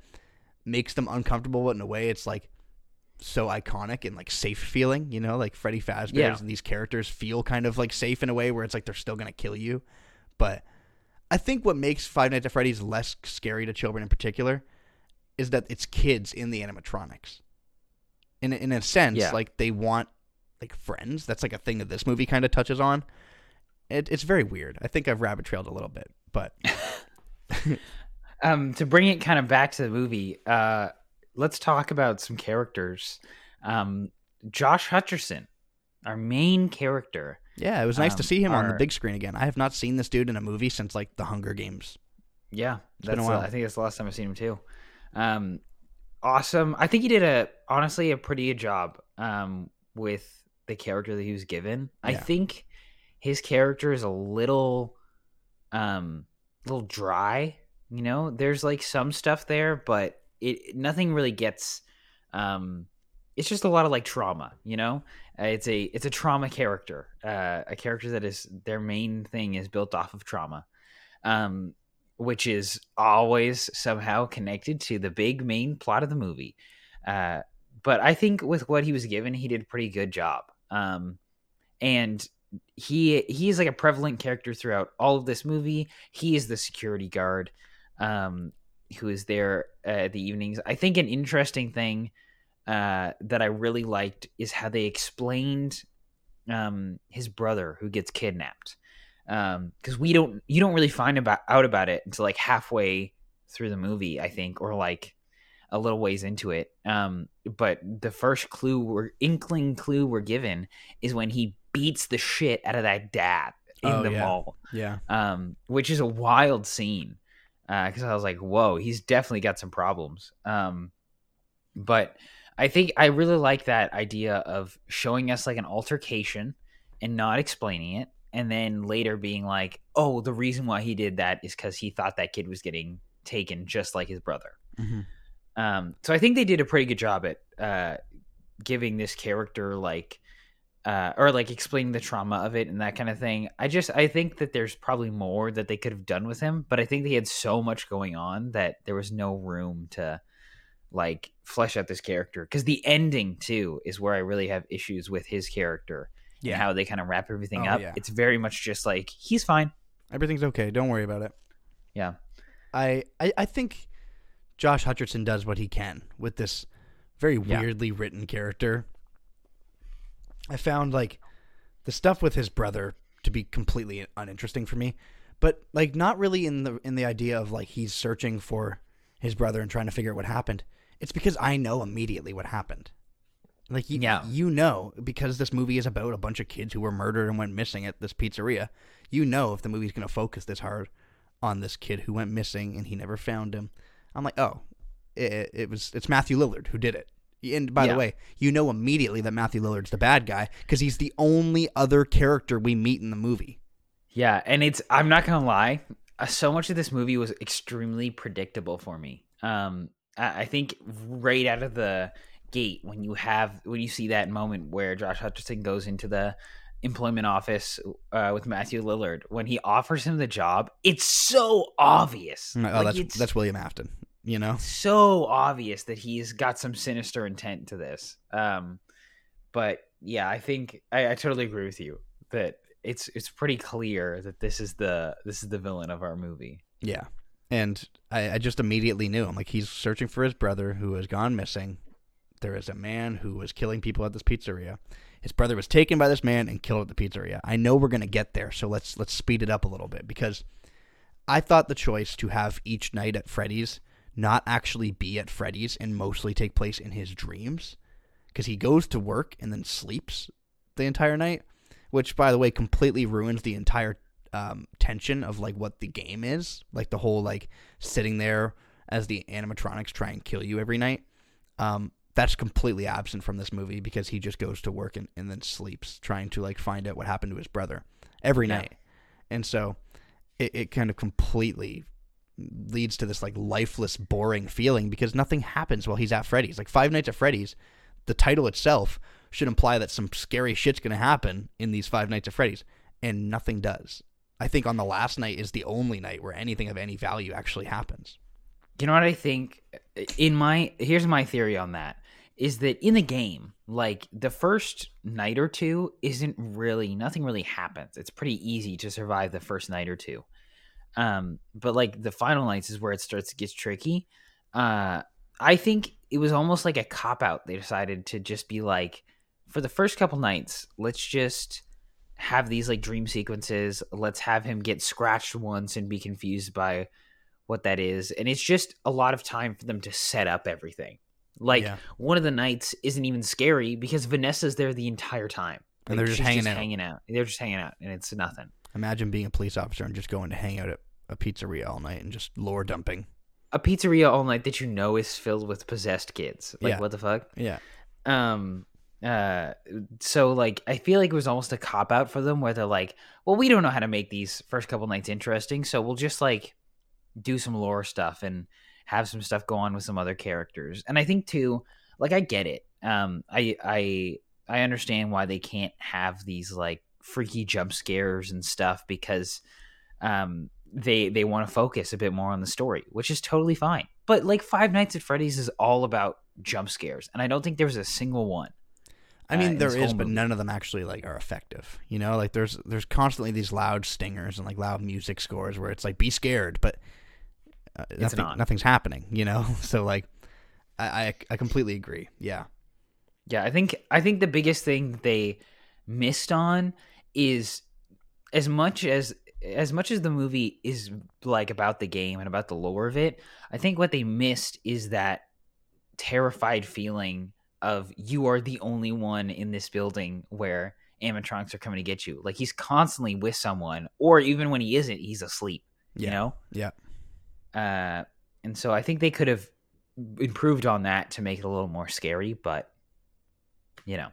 makes them uncomfortable, but in a way, it's like so iconic and like safe feeling. You know, like Freddy Fazbear's yeah. and these characters feel kind of like safe in a way where it's like they're still gonna kill you. But I think what makes Five Nights at Freddy's less scary to children in particular is that it's kids in the animatronics. In in a sense, yeah. like they want like friends. That's like a thing that this movie kind of touches on it, it's very weird. I think I've rabbit trailed a little bit, but um, to bring it kind of back to the movie, uh, let's talk about some characters. Um, Josh Hutcherson, our main character. Yeah, it was nice um, to see him our, on the big screen again. I have not seen this dude in a movie since like The Hunger Games. Yeah, it's while. I think that's the last time I've seen him too. Um, awesome. I think he did a honestly a pretty good job um, with the character that he was given. Yeah. I think his character is a little um little dry you know there's like some stuff there but it nothing really gets um it's just a lot of like trauma you know? Uh, it's a it's a trauma character uh a character that is their main thing is built off of trauma um which is always somehow connected to the big main plot of the movie. Uh but i think with what he was given he did a pretty good job. Um and he he's like a prevalent character throughout all of this movie. He is the security guard. Um, who is there at the evenings. I think an interesting thing uh, that I really liked is how they explained um, his brother who gets kidnapped. Because um, we don't, you don't really find about out about it until like halfway through the movie, I think, or like a little ways into it. Um, but the first clue, or inkling clue, we're given is when he beats the shit out of that dad in oh, the yeah. mall. Yeah. Um, which is a wild scene. Because uh, I was like, whoa, he's definitely got some problems. Um, but I think I really like that idea of showing us like an altercation and not explaining it. And then later being like, oh, the reason why he did that is because he thought that kid was getting taken just like his brother. Mm-hmm. Um, so I think they did a pretty good job at uh, giving this character like uh, or like explaining the trauma of it and that kind of thing. I just I think that there's probably more that they could have done with him, but I think they had so much going on that there was no room to like flesh out this character because the ending too is where I really have issues with his character yeah. and how they kind of wrap everything oh, up. Yeah. It's very much just like he's fine, everything's okay, don't worry about it. Yeah, I I, I think Josh Hutcherson does what he can with this very weirdly written character I found like the stuff with his brother to be completely uninteresting for me. But like not really in the in the idea of like he's searching for his brother and trying to figure out what happened. It's because I know immediately what happened. Like you, Yeah. you know because this movie is about a bunch of kids who were murdered and went missing at this pizzeria. You know if the movie's going to focus this hard on this kid who went missing and he never found him. I'm like, oh, it, it was it's Matthew Lillard who did it. And by Yeah. the way, you know immediately that Matthew Lillard's the bad guy because he's the only other character we meet in the movie. Yeah, and it's I'm not gonna lie, uh, so much of this movie was extremely predictable for me. Um, I, I think right out of the gate when you have when you see that moment where Josh Hutcherson goes into the employment office uh, with Matthew Lillard when he offers him the job, it's so obvious. Oh, Like, that's that's William Afton. You know, so obvious that he's got some sinister intent to this. Um, but yeah, I think I, I totally agree with you that it's it's pretty clear that this is the this is the villain of our movie. Yeah. And I, I just immediately knew. I'm like, he's searching for his brother who has gone missing. There is a man who was killing people at this pizzeria. His brother was taken by this man and killed at the pizzeria. I know we're gonna get there, so let's let's speed it up a little bit because I thought the choice to have each night at Freddy's not actually be at Freddy's and mostly take place in his dreams because he goes to work and then sleeps the entire night, which by the way completely ruins the entire um, tension of like what the game is, like the whole like sitting there as the animatronics try and kill you every night. Um, that's completely absent from this movie because he just goes to work and, and then sleeps, trying to like find out what happened to his brother every Yeah. night, and so it, it kind of completely leads to this like lifeless, boring feeling because nothing happens while he's at Freddy's. Like Five Nights at Freddy's, the title itself should imply that some scary shit's gonna happen in these Five Nights at Freddy's, and nothing does. I think on the last night is the only night where anything of any value actually happens. You know what I think? In my here's my theory on that is that in the game, like the first night or two isn't really nothing really happens. It's pretty easy to survive the first night or two. Um, but like the final nights is where it starts to get tricky. Uh, I think it was almost like a cop out. They decided to just be like, for the first couple nights, let's just have these like dream sequences. Let's have him get scratched once and be confused by what that is. And it's just a lot of time for them to set up everything. Like Yeah. one of the nights isn't even scary because Vanessa's there the entire time. And they're just hanging out. hanging out. They're just hanging out, and it's nothing. Imagine being a police officer and just going to hang out at a pizzeria all night and just lore dumping. A pizzeria all night that you know is filled with possessed kids. Like Yeah. what the fuck? Yeah. um uh so like i feel like it was almost a cop out for them where they're like well we don't know how to make these first couple nights interesting so we'll just like do some lore stuff and have some stuff go on with some other characters and i think too like i get it um i i i understand why they can't have these like freaky jump scares and stuff because um they they want to focus a bit more on the story which is totally fine but like five nights at freddy's is all about jump scares and i don't think there was a single one I uh, mean, in there is, but movie. none of them actually like are effective. You know, like there's there's constantly these loud stingers and like loud music scores where it's like be scared, but uh, nothing, not. nothing's happening. You know, so like I, I I completely agree. Yeah, Yeah, I think I think the biggest thing they missed on is as much as as much as the movie is like about the game and about the lore of it, I think what they missed is that terrified feeling of you are the only one in this building where animatronics are coming to get you. Like he's constantly with someone, or even when he isn't, he's asleep. You know? yeah. Uh, and so I think they could have improved on that to make it a little more scary, but you know.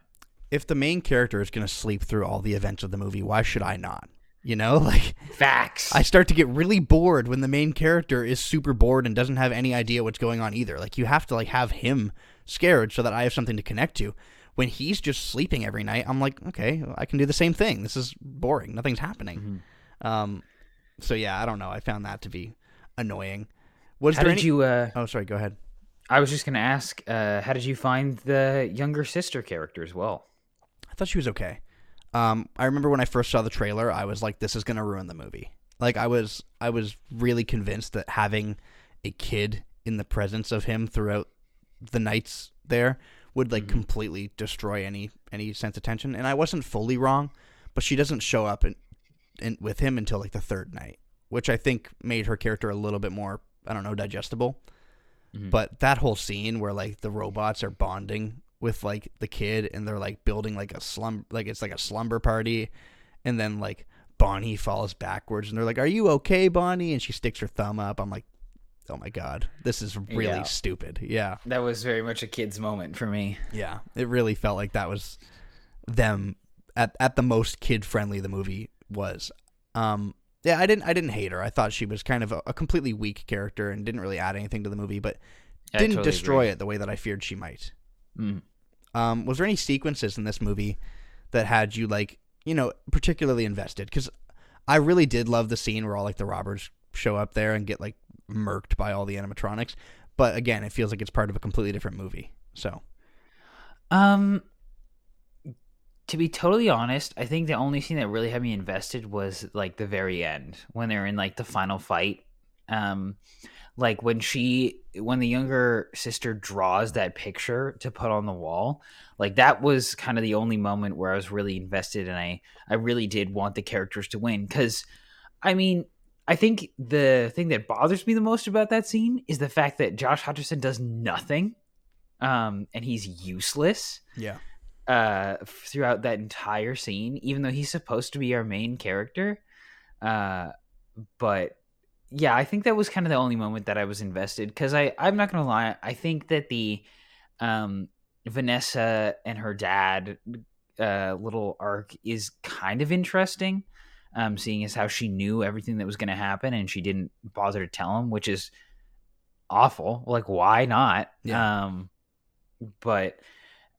If the main character is gonna sleep through all the events of the movie, why should I not? You know, like Facts. I start to get really bored when the main character is super bored and doesn't have any idea what's going on either. Like you have to like have him scared so that I have something to connect to. When he's just sleeping every night, I'm like, okay, I can do the same thing. This is boring. Nothing's happening. Mhm. Um, so yeah, I don't know. I found that to be annoying. Was how there did any? you? Uh, Oh, sorry. Go ahead. I was just gonna ask. Uh, how did you find the younger sister character as well? I thought she was okay. Um, I remember when I first saw the trailer, I was like, "This is gonna ruin the movie." Like, I was, I was really convinced that having a kid in the presence of him throughout the nights there would like Mhm. completely destroy any any sense of tension. And I wasn't fully wrong, but she doesn't show up in, in, with him until like the third night, which I think made her character a little bit more I don't know digestible. Mhm. But that whole scene where like the robots are bonding with like the kid and they're like building like a slum like it's like a slumber party, and then like Bonnie falls backwards and they're like, "Are you okay, Bonnie?" And she sticks her thumb up. I'm like, "Oh my god, this is really Yeah. stupid." Yeah. That was very much a kid's moment for me. Yeah, it really felt like that was them at at the most kid friendly the movie was. Um, yeah, I didn't I didn't hate her. I thought she was kind of a, a completely weak character and didn't really add anything to the movie, but I didn't totally destroy agree. it the way that I feared she might. Mm. Um, was there any sequences in this movie that had you like you know particularly invested? Because I really did love the scene where all like the robbers show up there and get like murked by all the animatronics. But again, it feels like it's part of a completely different movie. So Um, to be totally honest, I think the only scene that really had me invested was like the very end when they're in like the final fight. Um, like when she, when the younger sister draws that picture to put on the wall, like that was kind of the only moment where I was really invested and I, I really did want the characters to win. Cause I mean, I think the thing that bothers me the most about that scene is the fact that Josh Hutcherson does nothing. Um, and he's useless yeah, uh throughout that entire scene even though he's supposed to be our main character uh but yeah i think that was kind of the only moment that i was invested because i i'm not gonna lie i think that the um vanessa and her dad uh little arc is kind of interesting um seeing as how she knew everything that was gonna happen and she didn't bother to tell him which is awful like why not Yeah. um but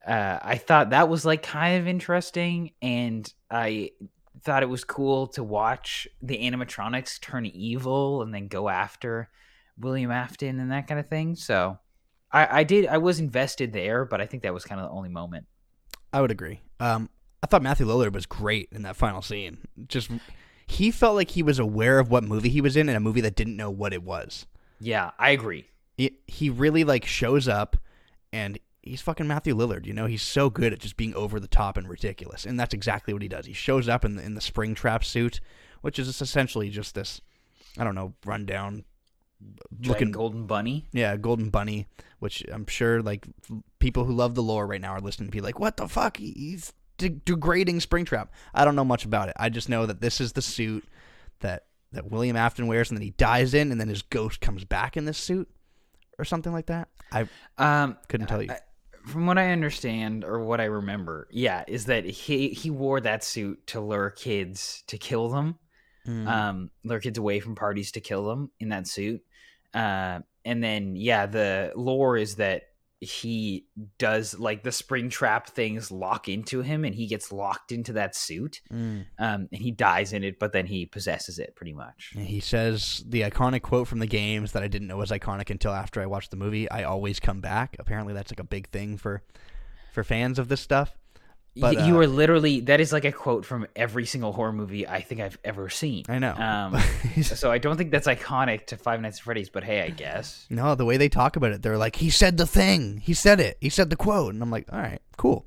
uh, I thought that was like kind of interesting, and I thought it was cool to watch the animatronics turn evil and then go after William Afton and that kind of thing. So I, I did, I was invested there, but I think that was kind of the only moment. I would agree. Um, I thought Matthew Lillard was great in that final scene. Just he felt like he was aware of what movie he was in and a movie that didn't know what it was. Yeah, I agree. It, he really like shows up and he's fucking Matthew Lillard, you know? He's so good at just being over the top and ridiculous. And that's exactly what he does. He shows up in the, in the Springtrap suit, which is essentially just this I don't know, rundown Looking Golden Bunny. Yeah, Golden Bunny, which I'm sure like people who love the lore right now are listening to be like, "What the fuck? He's de- degrading Springtrap." I don't know much about it. I just know that this is the suit that that William Afton wears, and then he dies in, and then his ghost comes back in this suit, or something like that. I Um, couldn't tell you. I- from what I understand or what I remember, yeah, is that he he wore that suit to lure kids to kill them. Mm. um, lure kids away from parties to kill them in that suit. Uh, and then, yeah, the lore is that he does like the spring trap things lock into him and he gets locked into that suit Mm. um, and he dies in it, but then he possesses it pretty much. And he says the iconic quote from the games that I didn't know was iconic until after I watched the movie. I always come back. Apparently, that's like a big thing for for fans of this stuff. But, you uh, are literally, that is like a quote from every single horror movie I think I've ever seen. I know. Um, so I don't think that's iconic to Five Nights at Freddy's, but hey, I guess. No, the way they talk about it, they're like, he said the thing. He said it. He said the quote. And I'm like, all right, cool.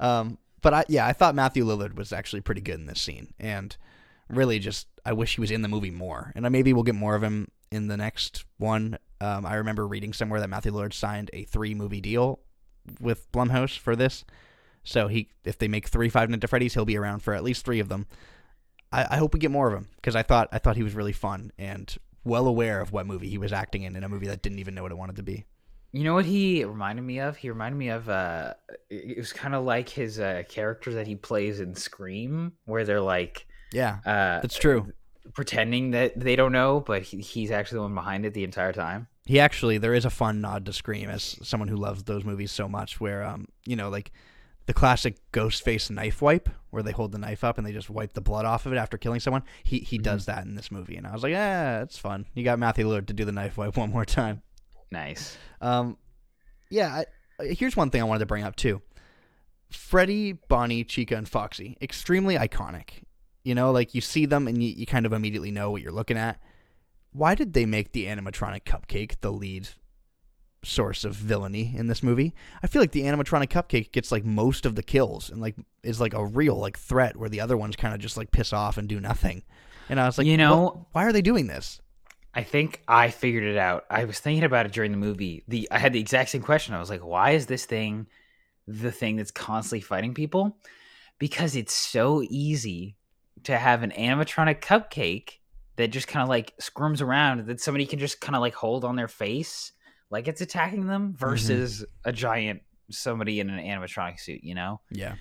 Um, but I, yeah, I thought Matthew Lillard was actually pretty good in this scene. And really just, I wish he was in the movie more. And maybe we'll get more of him in the next one. Um, I remember reading somewhere that Matthew Lillard signed a three movie deal with Blumhouse for this. So he, if they make three Five Nights at Freddy's, he'll be around for at least three of them. I, I hope we get more of him because I thought I thought he was really fun and well aware of what movie he was acting in in a movie that didn't even know what it wanted to be. You know what he reminded me of? He reminded me of uh it was kind of like his uh character that he plays in Scream where they're like Yeah, uh that's true. pretending that they don't know, but he, he's actually the one behind it the entire time. He actually there is a fun nod to Scream as someone who loves those movies so much where um you know like the classic ghost face knife wipe where they hold the knife up and they just wipe the blood off of it after killing someone. He he does that in this movie and I was like, "Yeah, it's fun. You got Matthew Lillard to do the knife wipe one more time." Nice. Um, yeah. I, here's one thing I wanted to bring up too. Freddy, Bonnie, Chica, and Foxy, extremely iconic. You know, like you see them and you, you kind of immediately know what you're looking at. Why did they make the animatronic cupcake the lead source of villainy in this movie. I feel like the animatronic cupcake gets like most of the kills and like is like a real like threat where the other ones kind of just like piss off and do nothing. And I was like, You know- "What- why are they doing this? I think I figured it out. I was thinking about it during the movie. The I had the exact same question. I was like, why is this thing the thing that's constantly fighting people? Because it's so easy to have an animatronic cupcake that just kind of like squirms around that somebody can just kind of like hold on their face like it's attacking them versus a giant somebody in an animatronic suit, you know? Yeah.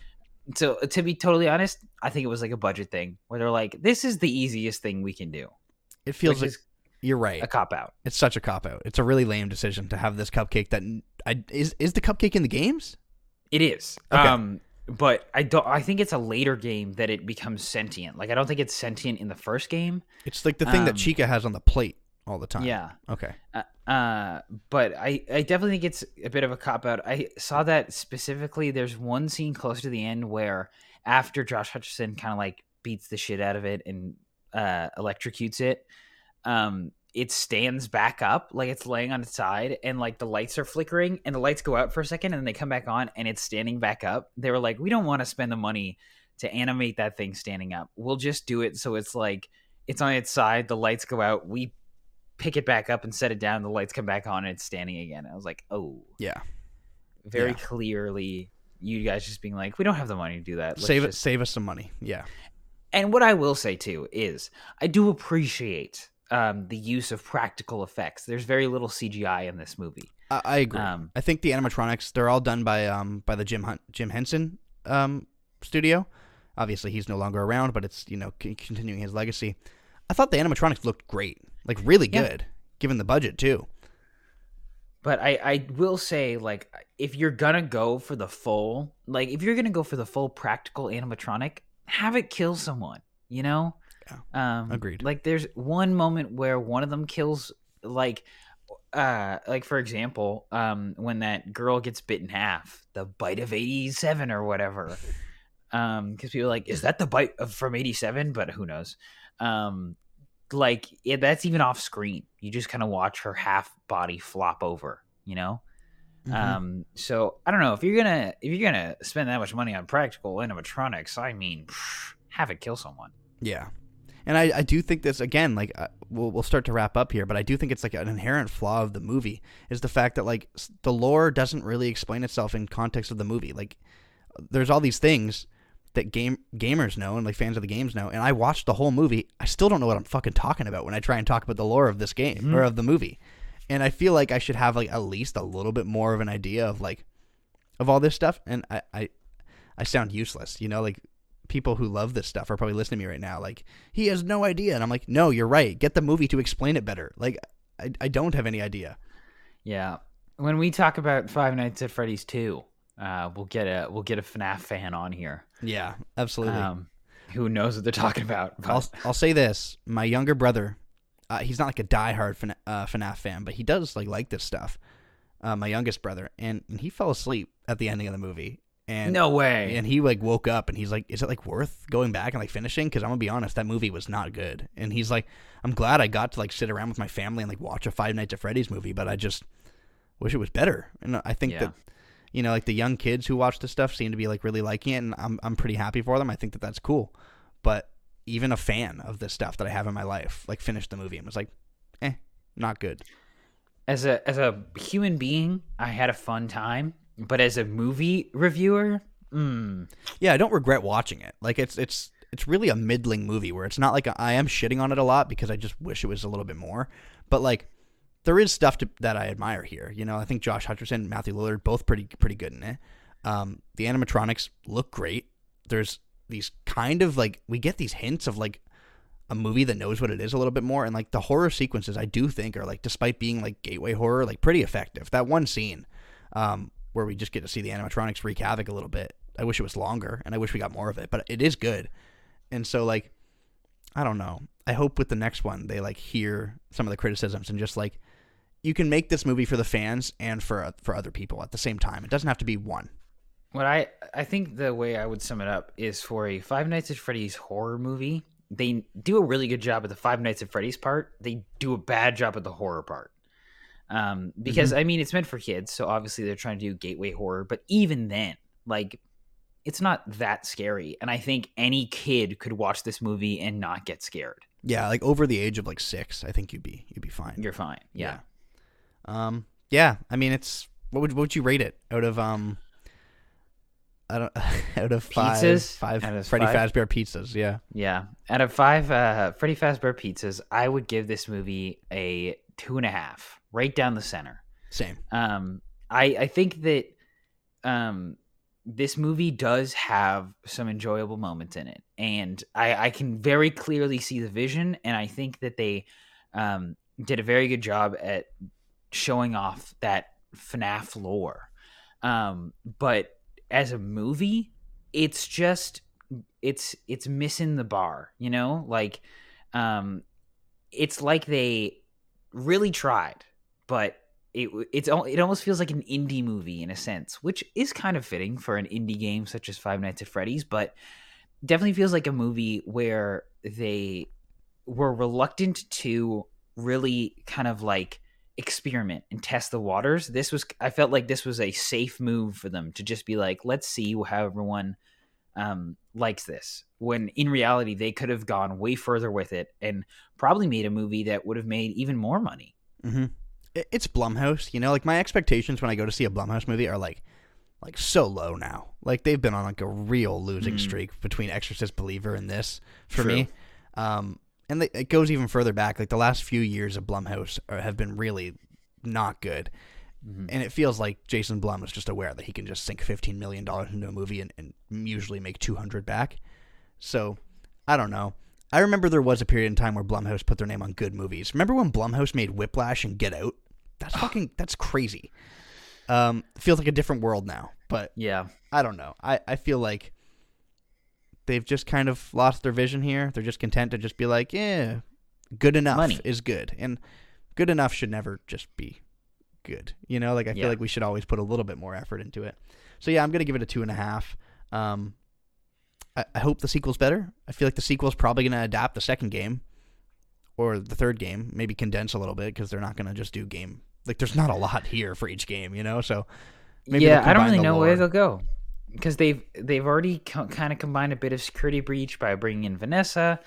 So to be totally honest, I think it was like a budget thing where they're like, this is the easiest thing we can do. It feels like you're right. a cop out. It's such a cop out. It's a really lame decision to have this cupcake that I is is the cupcake in the games? It is. Okay. Um but I don't I think it's a later game that it becomes sentient. Like I don't think it's sentient in the first game. It's like the thing that Um, Chica has on the plate all the time. Yeah. Okay. Uh, uh but I I definitely think it's a bit of a cop out. I saw that specifically there's one scene close to the end where after Josh Hutcherson kind of like beats the shit out of it and uh electrocutes it um it stands back up like it's laying on its side and like the lights are flickering and the lights go out for a second and then they come back on and it's standing back up they were like we don't want to spend the money to animate that thing standing up we'll just do it so it's like it's on its side the lights go out we pick it back up and set it down the lights come back on and it's standing again i was like oh Yeah. very Yeah. clearly you guys just being like we don't have the money to do that Let's save it just save us some money. Yeah. and what I will say too is I do appreciate um, the use of practical effects. There's very little CGI in this movie. I, I agree. Um, I think the animatronics they're all done by um by the Jim Hunt, Jim Henson um studio. Obviously, he's no longer around, but it's you know c- continuing his legacy. I thought the animatronics looked great, like really Yeah. good, given the budget too. But I, I will say, like, if you're gonna go for the full, like, if you're gonna go for the full practical animatronic, have it kill someone. You know? Um, Agreed. Like, there's one moment where one of them kills, like, uh, like for example, um, when that girl gets bit in half, the bite of '87 or whatever. Um, because people are like, is that the bite of, from '87? But who knows? Um, like yeah, that's even off screen. You just kind of watch her half body flop over. You know. Mhm. Um, so I don't know if you're gonna if you're gonna spend that much money on practical animatronics. I mean, have it kill someone. Yeah, and I, I do think this again. Like uh, we'll we'll start to wrap up here, but I do think it's like an inherent flaw of the movie is the fact that like the lore doesn't really explain itself in context of the movie. Like there's all these things that game gamers know and like fans of the games know, and I watched the whole movie. I still don't know what I'm fucking talking about when I try and talk about the lore of this game mm-hmm. or of the movie. And I feel like I should have like at least a little bit more of an idea of like of all this stuff. And I I, I sound useless, you know, like people who love this stuff are probably listening to me right now like he has no idea and i'm like no you're right get the movie to explain it better like i, I don't have any idea Yeah. When we talk about Five Nights at Freddy's 2, uh, we'll get a we'll get a FNAF fan on here. yeah absolutely Um, who knows what they're talking about? But I'll, I'll say this my younger brother uh, he's not like a diehard FNAF, uh, FNAF fan but he does like like this stuff uh, my youngest brother and, and he fell asleep at the ending of the movie and no way. and he like woke up and he's like is it like worth going back and like finishing because i'm gonna be honest that movie was not good and he's like i'm glad i got to like sit around with my family and like watch a five nights at freddy's movie but i just wish it was better and i think Yeah. that you know like the young kids who watch this stuff seem to be like really liking it and i'm, I'm pretty happy for them. I think that that's cool. But even a fan of this stuff that i have in my life like finished the movie and was like eh not good. As a as a human being, I had a fun time, but as a movie reviewer, mm, yeah, I don't regret watching it. Like it's it's it's really a middling movie where it's not like I am shitting on it a lot because I just wish it was a little bit more. But like there is stuff to, that I admire here. You know, I think Josh Hutcherson and Matthew Lillard both pretty pretty good in it. Um, the animatronics look great. There's these kind of like we get these hints of like a movie that knows what it is a little bit more and like the horror sequences I do think are like despite being like gateway horror like pretty effective. That one scene um, where we just get to see the animatronics wreak havoc a little bit. I wish it was longer and I wish we got more of it, but it is good. And so like I don't know. I hope with the next one they like hear some of the criticisms and just like you can make this movie for the fans and for for other people at the same time. It doesn't have to be one. what I I think the way I would sum it up is for a Five Nights at Freddy's horror movie, they do a really good job at the Five Nights at Freddy's part. They do a bad job at the horror part. Um, because I mean, it's meant for kids, so obviously they're trying to do gateway horror. But even then, like, it's not that scary, and I think any kid could watch this movie and not get scared. Yeah, like over the age of like six, I think you'd be you'd be fine. You're fine. Yeah. Um. Yeah. I mean, it's what would what would you rate it out of um. I don't out of five Pizzas? five Out of Freddy five? Fazbear pizzas. Yeah. Yeah. Out of five uh, Freddy Fazbear pizzas, I would give this movie a two and a half, right down the center. Same. Um, I I think that um this movie does have some enjoyable moments in it, and I I can very clearly see the vision, and I think that they um did a very good job at showing off that FNAF lore. Um, but as a movie, it's just it's it's missing the bar, you know? Like um it's like they really tried, but it it's it almost feels like an indie movie in a sense, which is kind of fitting for an indie game such as Five Nights at Freddy's, but definitely feels like a movie where they were reluctant to really kind of like experiment and test the waters. This was I felt like this was a safe move for them to just be like, let's see how everyone um, likes this. When in reality, they could have gone way further with it and probably made a movie that would have made even more money. Mm-hmm. It's Blumhouse, you know. Like my expectations when I go to see a Blumhouse movie are like, like so low now. Like they've been on like a real losing Mm. streak between Exorcist Believer and this for True. me. Um, and it goes even further back. Like the last few years of Blumhouse have been really not good. Mhm. And it feels like Jason Blum is just aware that he can just sink fifteen million dollars into a movie and, and usually make two hundred back. So I don't know. I remember there was a period in time where Blumhouse put their name on good movies. Remember when Blumhouse made Whiplash and Get Out? That's fucking that's crazy. Um, feels like a different world now, but Yeah, I don't know. I, I feel like they've just kind of lost their vision here. They're just content to just be like, yeah, good enough Money. is good, and good enough should never just be good. You know, like I Yeah. feel like we should always put a little bit more effort into it. So yeah, I'm gonna give it a two and a half. Um, I, I hope the sequel's better. I feel like the sequel's probably gonna adapt the second game or the third game, maybe condense a little bit because they're not gonna just do game. Like, there's not a lot here for each game, you know. So maybe yeah. I don't really know where they'll go because they've they've already co- kind of combined a bit of security breach by bringing in Vanessa,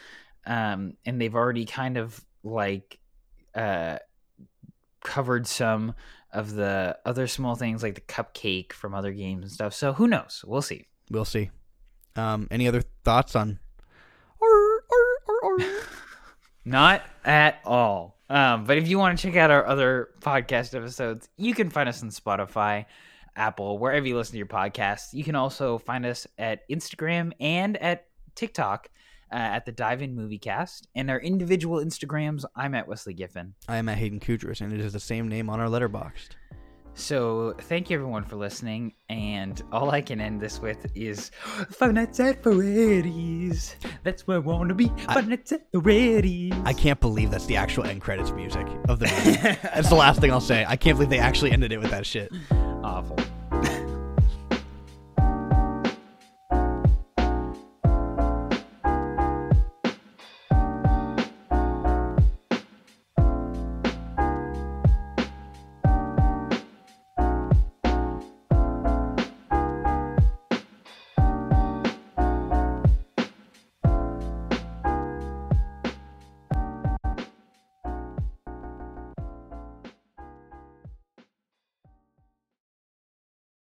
um, and they've already kind of like uh, covered some of the other small things like the cupcake from other games and stuff. So who knows? We'll see. We'll see. Um, any other thoughts on? Or, or, or. Not at all. Um, but if you want to check out our other podcast episodes, you can find us on Spotify, Apple, wherever you listen to your podcasts. You can also find us at Instagram and at TikTok uh, at the Dive In Movie Cast. And our individual Instagrams, I'm at Wesley Giffen. I am at Hayden Kudris, and it is the same name on our letterboxd. So thank you everyone for listening. And all I can end this with is Five Nights at Freddy's. That's where I want to be. Five Nights at Freddy's. I can't believe that's the actual end credits music of the movie. that's the last thing I'll say. I can't believe they actually ended it with that shit. Awful.